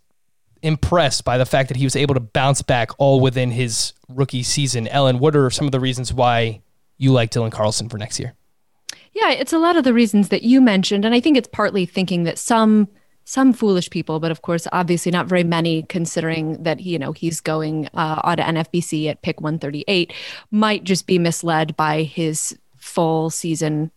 impressed by the fact that he was able to bounce back all within his rookie season. Ellen, what are some of the reasons why you like Dylan Carlson for next year? Yeah, it's a lot of the reasons that you mentioned, and I think it's partly thinking that some some foolish people, but of course, obviously not very many, considering that you know he's going uh, on to NFBC at pick 138, might just be misled by his full season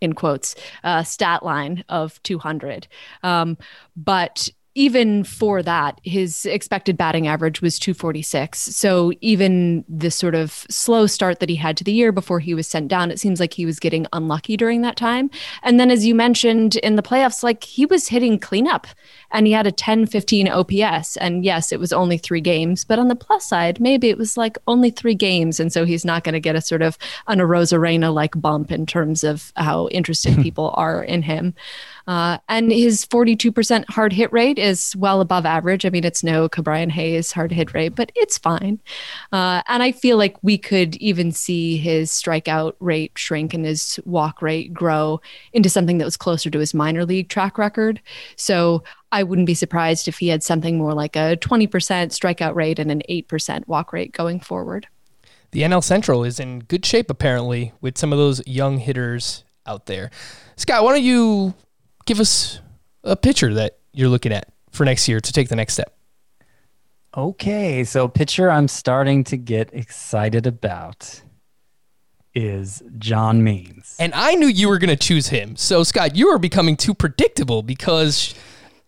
in quotes uh, stat line of 200. Um, but even for that, his expected batting average was 246. So even the sort of slow start that he had to the year before he was sent down, it seems like he was getting unlucky during that time. And then, as you mentioned in the playoffs, like he was hitting cleanup and he had a 10 15 OPS. And yes, it was only three games, but on the plus side, maybe it was like only three games. And so he's not going to get a sort of an Arozarena like bump in terms of how interested people are in him. Uh, and his 42% hard hit rate is well above average. I mean, it's no Ke'Bryan Hayes hard hit rate, but it's fine. Uh, and I feel like we could even see his strikeout rate shrink and his walk rate grow into something that was closer to his minor league track record. So I wouldn't be surprised if he had something more like a 20% strikeout rate and an 8% walk rate going forward. The NL Central is in good shape, apparently, with some of those young hitters out there. Scott, why don't you give us a picture that you're looking at for next year to take the next step? Okay, so pitcher I'm starting to get excited about is John Means. And I knew you were going to choose him. So, Scott, you are becoming too predictable because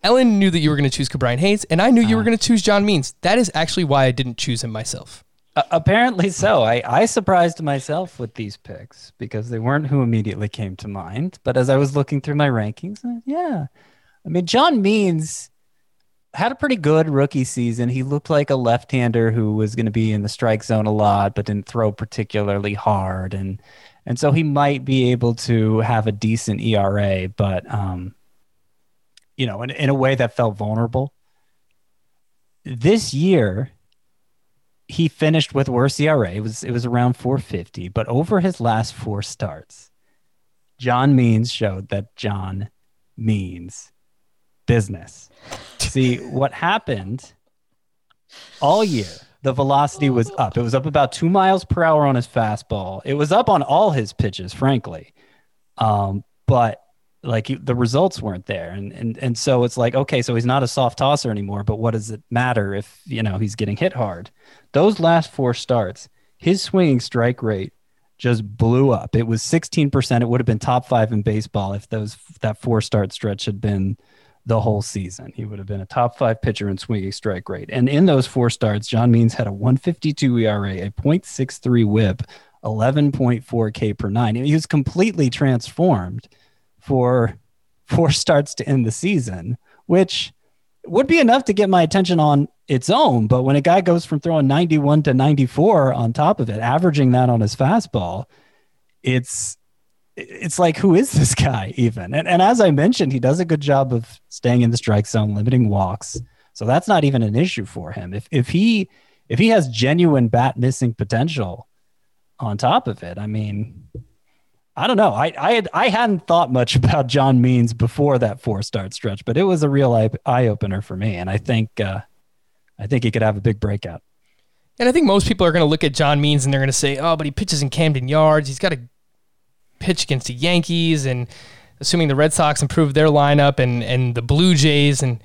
Ellen knew that you were going to choose Ke'Bryan Hayes, and I knew you were uh-huh. going to choose John Means. That is actually why I didn't choose him myself. Uh, apparently so. I, I surprised myself with these picks because they weren't who immediately came to mind. But as I was looking through my rankings, uh, yeah. I mean, John Means had a pretty good rookie season. He looked like a left-hander who was going to be in the strike zone a lot, but didn't throw particularly hard, and and so he might be able to have a decent ERA, but um, you know, in, in a way that felt vulnerable. This year, he finished with worse ERA. It was it was around 450, but over his last four starts, John Means showed that John means business. See, what happened all year, the velocity was up. It was up about two miles per hour on his fastball. It was up on all his pitches, frankly. Um, but like the results weren't there. And, and, and so it's like, okay, so he's not a soft tosser anymore, but what does it matter if, you know, he's getting hit hard? Those last four starts, his swinging strike rate just blew up. It was 16%. It would have been top five in baseball if those, that four start stretch had been the whole season. He would have been a top five pitcher in swinging strike rate. And in those four starts, John Means had a 152 ERA, a 0.63 whip, 11.4 K per nine. He was completely transformed for four starts to end the season, which would be enough to get my attention on its own. But when a guy goes from throwing 91 to 94 on top of it, averaging that on his fastball, it's it's like who is this guy even? And and as I mentioned, he does a good job of staying in the strike zone, limiting walks. So that's not even an issue for him. If if he if he has genuine bat missing potential on top of it, I mean, I don't know. I I had I hadn't thought much about John Means before that four start stretch, but it was a real eye, eye opener for me, and I think uh, I think he could have a big breakout. And I think most people are going to look at John Means and they're going to say, "Oh, but he pitches in Camden Yards. He's got to pitch against the Yankees, and assuming the Red Sox improve their lineup and and the Blue Jays, and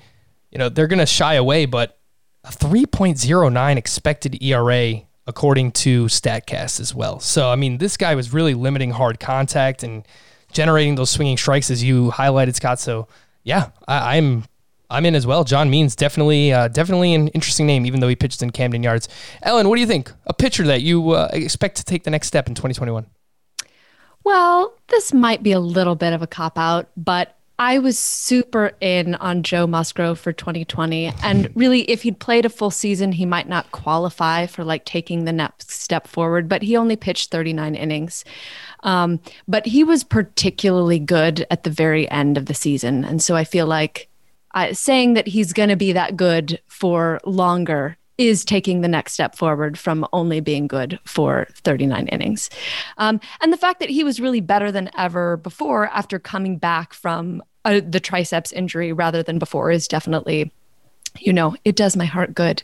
you know they're going to shy away." But a 3.09 expected ERA according to Statcast as well. So I mean, this guy was really limiting hard contact and generating those swinging strikes as you highlighted, Scott. So yeah, I, I'm I'm in as well. John Means definitely, uh, definitely an interesting name, even though he pitches in Camden Yards. Ellen, what do you think? A pitcher that you uh, expect to take the next step in 2021? Well, this might be a little bit of a cop out, but I was super in on Joe Musgrove for 2020. And really, if he'd played a full season, he might not qualify for like taking the next step forward, but he only pitched 39 innings. Um, but he was particularly good at the very end of the season. And so I feel like uh, saying that he's going to be that good for longer is taking the next step forward from only being good for 39 innings. Um, and the fact that he was really better than ever before after coming back from uh, the triceps injury rather than before is definitely, you know, it does my heart good.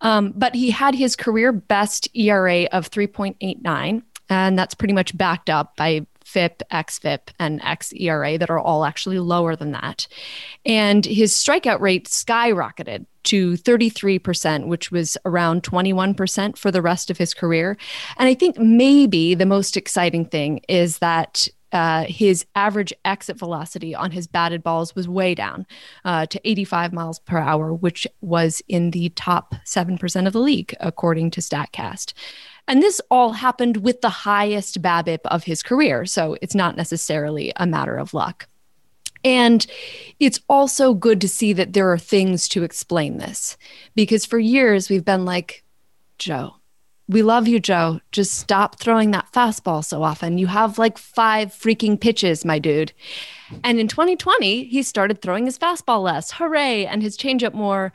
Um, but he had his career best ERA of 3.89, and that's pretty much backed up by FIP, XFIP, and XERA that are all actually lower than that. And his strikeout rate skyrocketed to 33%, which was around 21% for the rest of his career. And I think maybe the most exciting thing is that uh, his average exit velocity on his batted balls was way down uh, to 85 miles per hour, which was in the top 7% of the league, according to StatCast. And this all happened with the highest BABIP of his career. So it's not necessarily a matter of luck. And it's also good to see that there are things to explain this because for years we've been like, Joe, we love you, Joe. Just stop throwing that fastball so often. You have like five freaking pitches, my dude. And in 2020, he started throwing his fastball less. Hooray. And his changeup more.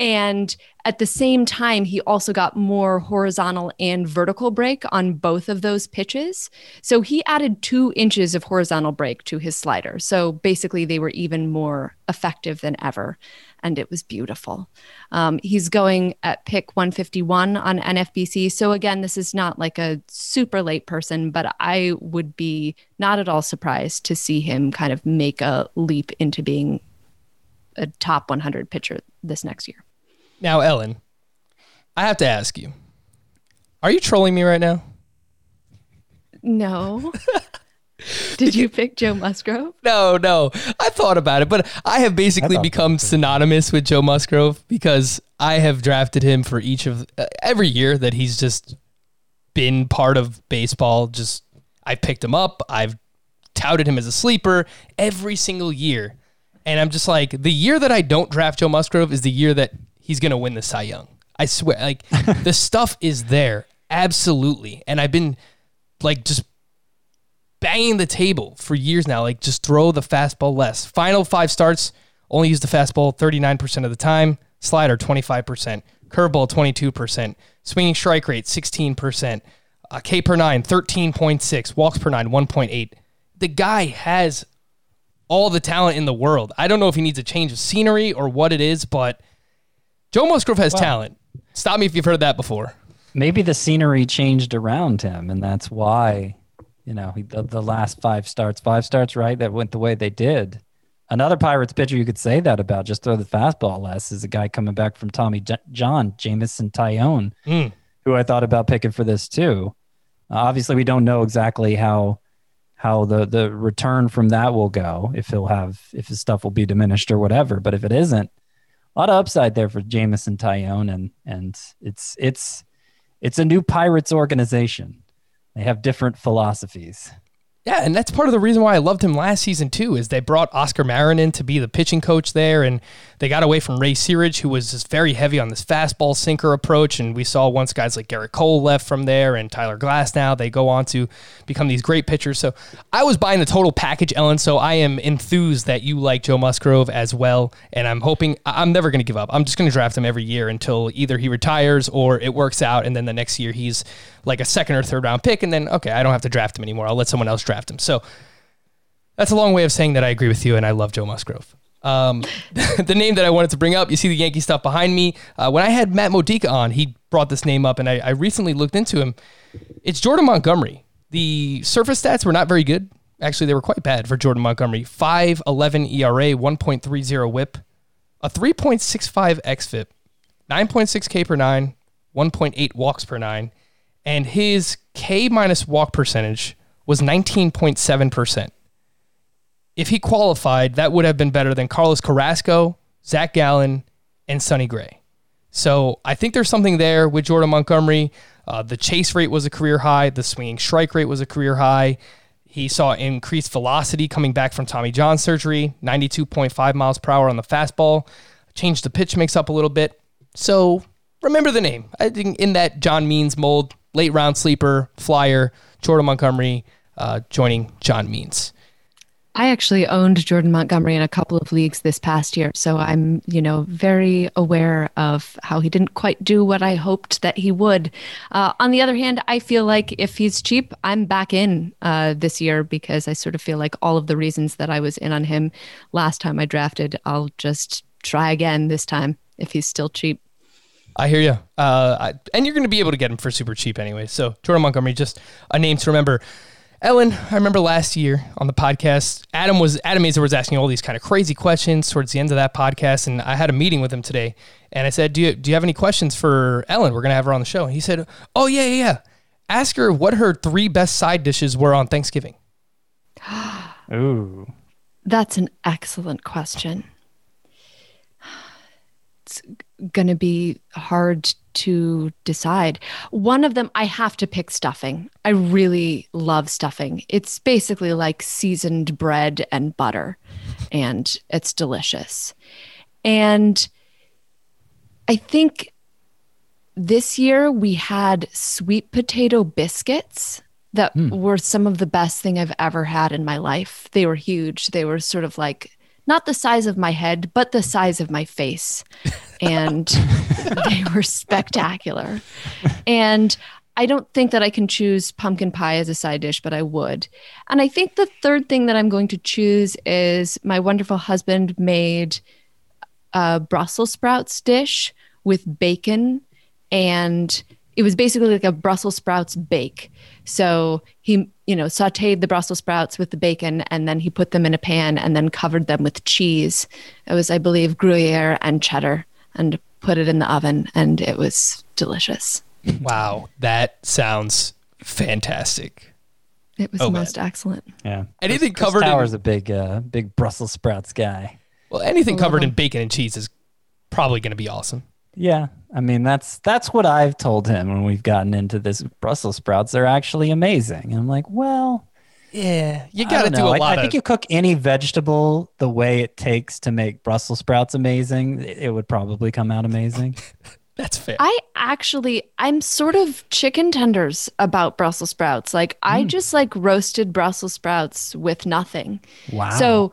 And at the same time, he also got more horizontal and vertical break on both of those pitches. So he added two inches of horizontal break to his slider. So basically, they were even more effective than ever. And it was beautiful. Um, he's going at pick 151 on NFBC. So again, this is not like a super late person, but I would be not at all surprised to see him kind of make a leap into being a top 100 pitcher this next year. Now, Ellen, I have to ask you: Are you trolling me right now? No. Did you pick Joe Musgrove? No, no. I thought about it, but I have basically thought become synonymous with Joe Musgrove because I have drafted him for each of uh, every year that he's just been part of baseball. Just I've picked him up. I've touted him as a sleeper every single year. And I'm just like, the year that I don't draft Joe Musgrove is the year that he's going to win the Cy Young. I swear, like the stuff is there. Absolutely. And I've been like just banging the table for years now. Like just throw the fastball less. Final five starts, only use the fastball 39% of the time, slider 25%, curveball 22%, swinging strike rate 16%, uh, K per nine 13.6, walks per nine 1.8. The guy has all the talent in the world. I don't know if he needs a change of scenery or what it is, but Joe Musgrove has talent. Stop me if you've heard that before. maybe the scenery changed around him, and that's why, you know, he, the, the last five starts, five starts, right, that went the way they did. Another Pirates pitcher you could say that about, just throw the fastball less, is a guy coming back from Tommy J- John, Jameson Taillon, Mm. who I thought about picking for this too. Uh, obviously, we don't know exactly how how the the return from that will go. If he'll have if his stuff will be diminished or whatever. But if it isn't, a lot of upside there for Jameson Taillon, and and it's it's it's a new Pirates organization. They have different philosophies. Yeah, and that's part of the reason why I loved him last season too. Is they brought Oscar Marin in to be the pitching coach there, and they got away from Ray Searage, who was just very heavy on this fastball sinker approach. And we saw once guys like Gerrit Cole left from there, and Tyler Glass. Now they go on to become these great pitchers. So I was buying the total package, Ellen. So I am enthused that you like Joe Musgrove as well, and I'm hoping I'm never going to give up. I'm just going to draft him every year until either he retires or it works out, and then the next year he's like a second or third round pick, and then okay, I don't have to draft him anymore. I'll let someone else draft him. So that's a long way of saying that I agree with you and I love Joe Musgrove. Um, the name that I wanted to bring up, you see the Yankee stuff behind me. Uh, when I had Matt Modica on, he brought this name up, and I, I recently looked into him. It's Jordan Montgomery. The surface stats were not very good. Actually, they were quite bad for Jordan Montgomery. 5.11 ERA, 1.30 WHIP, a 3.65 xFIP, 9.6 K per nine, 1.8 walks per nine, and his K minus walk percentage was 19.7%. If he qualified, that would have been better than Carlos Carrasco, Zach Gallen, and Sonny Gray. So I think there's something there with Jordan Montgomery. Uh, the chase rate was a career high. The swinging strike rate was a career high. He saw increased velocity coming back from Tommy John surgery, 92.5 miles per hour on the fastball. Changed the pitch mix up a little bit. So remember the name. I think in that John Means mold, late round sleeper, flyer, Jordan Montgomery uh, joining John Means. I actually owned Jordan Montgomery in a couple of leagues this past year, so I'm, you know, very aware of how he didn't quite do what I hoped that he would. Uh, on the other hand, I feel like if he's cheap, I'm back in uh, this year because I sort of feel like all of the reasons that I was in on him last time I drafted, I'll just try again this time if he's still cheap. I hear you. Uh, I, and you're going to be able to get him for super cheap anyway. So Jordan Montgomery, just a name to remember. Ellen, I remember last year on the podcast, Adam was Adam Aizer was asking all these kind of crazy questions towards the end of that podcast, and I had a meeting with him today, and I said, "Do you do you have any questions for Ellen? We're gonna have her on the show." And he said, "Oh yeah, yeah, yeah. Ask her what her three best side dishes were on Thanksgiving." Ooh. That's an excellent question. It's going to be hard to decide. One of them, I have to pick stuffing. I really love stuffing. It's basically like seasoned bread and butter, and it's delicious. And I think this year we had sweet potato biscuits that hmm. were some of the best thing I've ever had in my life. They were huge. They were sort of like not the size of my head, but the size of my face. And they were spectacular. And I don't think that I can choose pumpkin pie as a side dish, but I would. And I think the third thing that I'm going to choose is my wonderful husband made a Brussels sprouts dish with bacon and it was basically like a Brussels sprouts bake. So he, you know, sauteed the Brussels sprouts with the bacon and then he put them in a pan and then covered them with cheese. It was, I believe, Gruyere and cheddar and put it in the oven and it was delicious. Wow, that sounds fantastic. It was Oh, man. most excellent. Yeah. Anything Chris covered in- Towers a big, uh, big Brussels sprouts guy. Well, anything I love covered in bacon and cheese is probably going to be awesome. Yeah, I mean that's that's what I've told him when we've gotten into this. Brussels sprouts. They're actually amazing. And I'm like, well, Yeah, you got to don't do know. a I- lot I, of. think you cook any vegetable the way it takes to make Brussels sprouts amazing, it it would probably come out amazing. that's fair. I actually, I'm sort of chicken tenders about Brussels sprouts. Like, I hmm. just like roasted Brussels sprouts with nothing. Wow. So,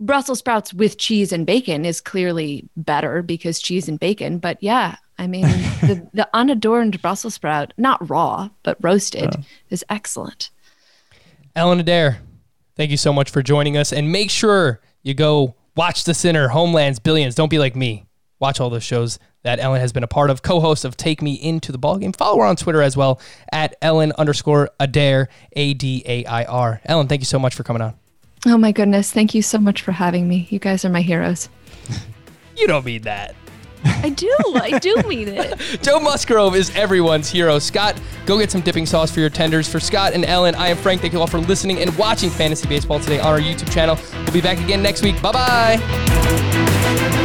Brussels sprouts with cheese and bacon is clearly better because cheese and bacon. But yeah, I mean, the, the unadorned Brussels sprout, not raw, but roasted, is excellent. Ellen Adair, thank you so much for joining us. And make sure you go watch The Sinner, Homelands, Billions. Don't be like me. Watch all those shows that Ellen has been a part of, co-host of Take Me Into the Ballgame. Follow her on Twitter as well at Ellen underscore Adair, A-D-A-I-R. Ellen, thank you so much for coming on. Oh my goodness. Thank you so much for having me. You guys are my heroes. You don't mean that. I do. I do mean it. Joe Musgrove is everyone's hero. Scott, go get some dipping sauce for your tenders. For Scott and Ellen, I am Frank. Thank you all for listening and watching Fantasy Baseball today on our YouTube channel. We'll be back again next week. Bye bye.